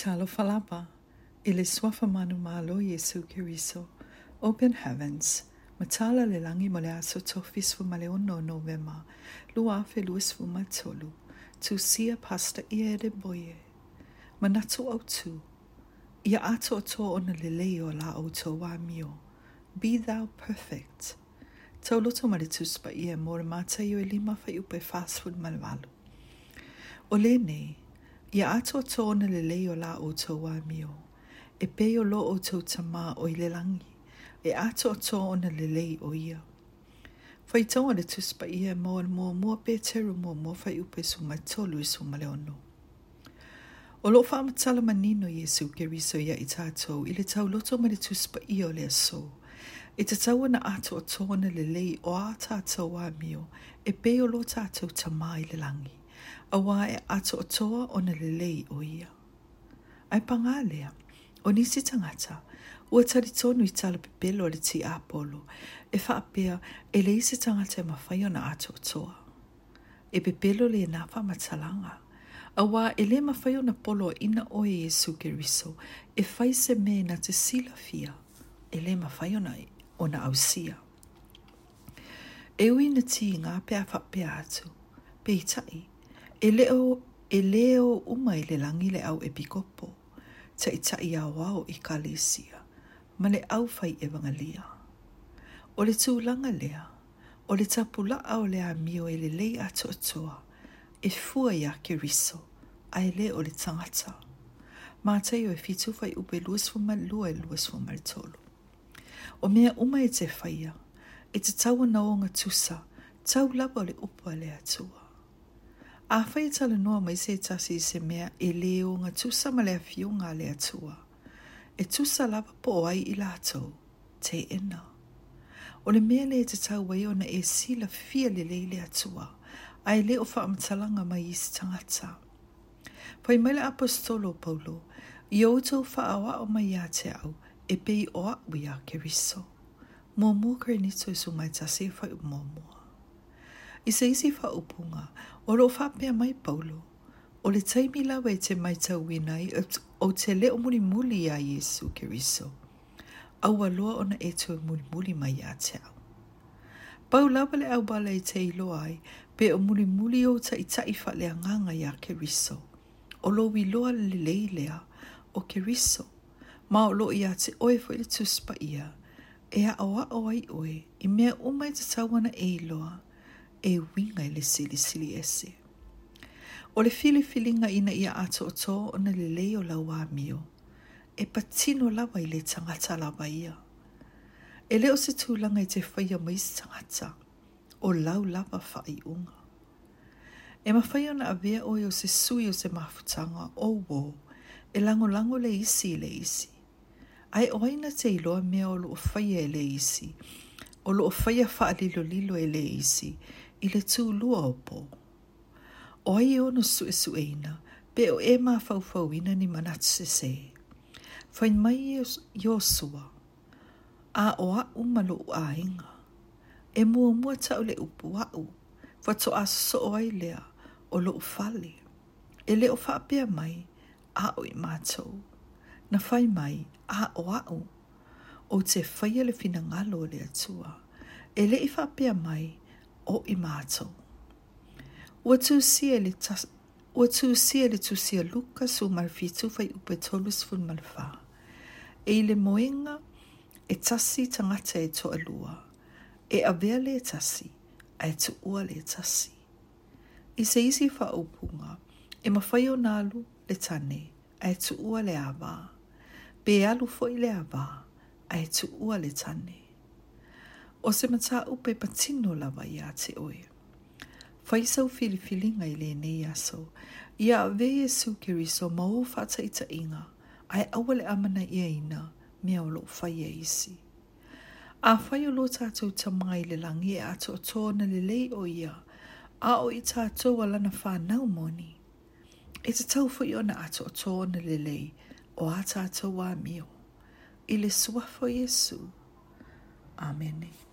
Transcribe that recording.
Talo falapa ili manu malo Yesu kiriso, open heavens, matala le langi mole aso tofi sfumale onno novema, luafe luisfuma tolu, tu sia pasta iede boye, manatu au tu, ia ato ato ona leleo la au to wa mio, be thou perfect, tauloto maritus pa tuspa mor mata yo lima fa upe fast food malvalu. O le nei, Ia ato tōna le leo la o tō wā mio. E peo lo o tō tamā o i le langi. E ato tōna le lei o ia. Fai tōna le tuspa ia mōn mō mō pē teru mō mō fai upe su ma tōlu i e su male ono. O lo fa amatala manino Yesu ke riso ia i tātou i le tau loto ma le tuspa ia o le aso. E te tau ana ato tōna le lei o a tātou a mio. E peo lo tātou tamā i le langi a wā e ato o toa o na lelei o ia. Ai pangā lea, o nisi tangata, ua tari tonu i tala pepelo le ti apolo, e whaapea e lei se tangata e mawhai o na ato o toa. E pepelo le e nawha matalanga, a wā e le mawhai o na polo ina o e Jesu Geriso, e whai se me na te sila fia, e le mawhai o na, o na ausia. E ui na ti ngā pea whapea atu, pe i e leo e leo uma i le langi le au epikopo, ta i ta i a wao i kalesia, ma le au fai e wangalia. O le tū langa lea, o le tapu la au le amio e le lei ato atoa, e fua ia ke riso, a e le o le tangata. Mā teio e fitu fai upe luas fuma lua e luas fuma le tolu. O mea uma e te faia, e te tau anaonga tusa, tau labo le upa le atua a whai tala noa mai se tasi se mea e leo ngā tusa ma lea fio ngā lea tua. E tusa lava po ai i lātou, te ena. O le mea le te tau wai ona e sila fia le lei lea tua, a e leo wha amtalanga mai i tangata. Pai mai le apostolo paulo, i o tau wha awa o mai a te au, e pei o a wia ke riso. Mua mua kare nito i e sumai tasi e whai mua mua i se isi wha upunga o lo whapea mai paulo. O le taimi lawe e te mai tau winai o te leo muri muli a Yesu ke riso. Aua loa ona e tue muri muli mai a te au. Pau lawe le au bale i te ilo ai, pe o muri muli o ta i ta i wha le anganga i a ke riso. O lo wi loa le lei lea o ke riso. Ma o lo i a te oe fo i tuspa ia, e a oa oa i oe, i mea umai te tauana e iloa, e winga ele sili sili ese. O le fili filinga ina ia ato o tō o na le leo la wā mio, e patino lawa i le tangata lawa ia. E leo se tūlanga i te whaia mai tangata, o lau lawa whai unga. E ma whaia na avea o i o se sui o se mafutanga o wō, e lango lango le isi le isi. Ai oina te iloa mea o loo whaia e le isi, o loo whaia wha lilo e le isi, i le tū lua o pō. O ai e o na sue sue ina, pe o e mā fau ina ni manat se se. Fain mai i e o sua, a o a umalo u a inga. E mua mua tau le upu a u, fa to a so o ai lea o lo u fali. E le o fa mai, a o i mātou. Na fai mai, a o a u, o te faya le fina ngalo le atua. E le i fa mai, a o i mātou. Ua tūsia le tas, ua tū sia le tū sia luka su marfi tūwhai upe tolus fun marfa. E le moenga e tasi tangata e to alua. E avea le e tasi, a e tu ua le e tasi. I se isi wha upunga, e mawhai o nalu le tane, a e tu ua le awa. Be alu fo i le awa, a e tu ua le tane o se mata upe patino lava ia te oe. Fai sau filifilinga i le nei aso, ia ve e sukiri so mau fata i ta inga, ai awale amana ia ina, mea olo fai e isi. A fai olo tātou ta mai le langi e ato o le lei o ia, a o i tātou a lana whānau moni. E te tau fu i ona ato o tōna le lei, o a tātou a mio. I le suafo Jesu. Amen. Amen.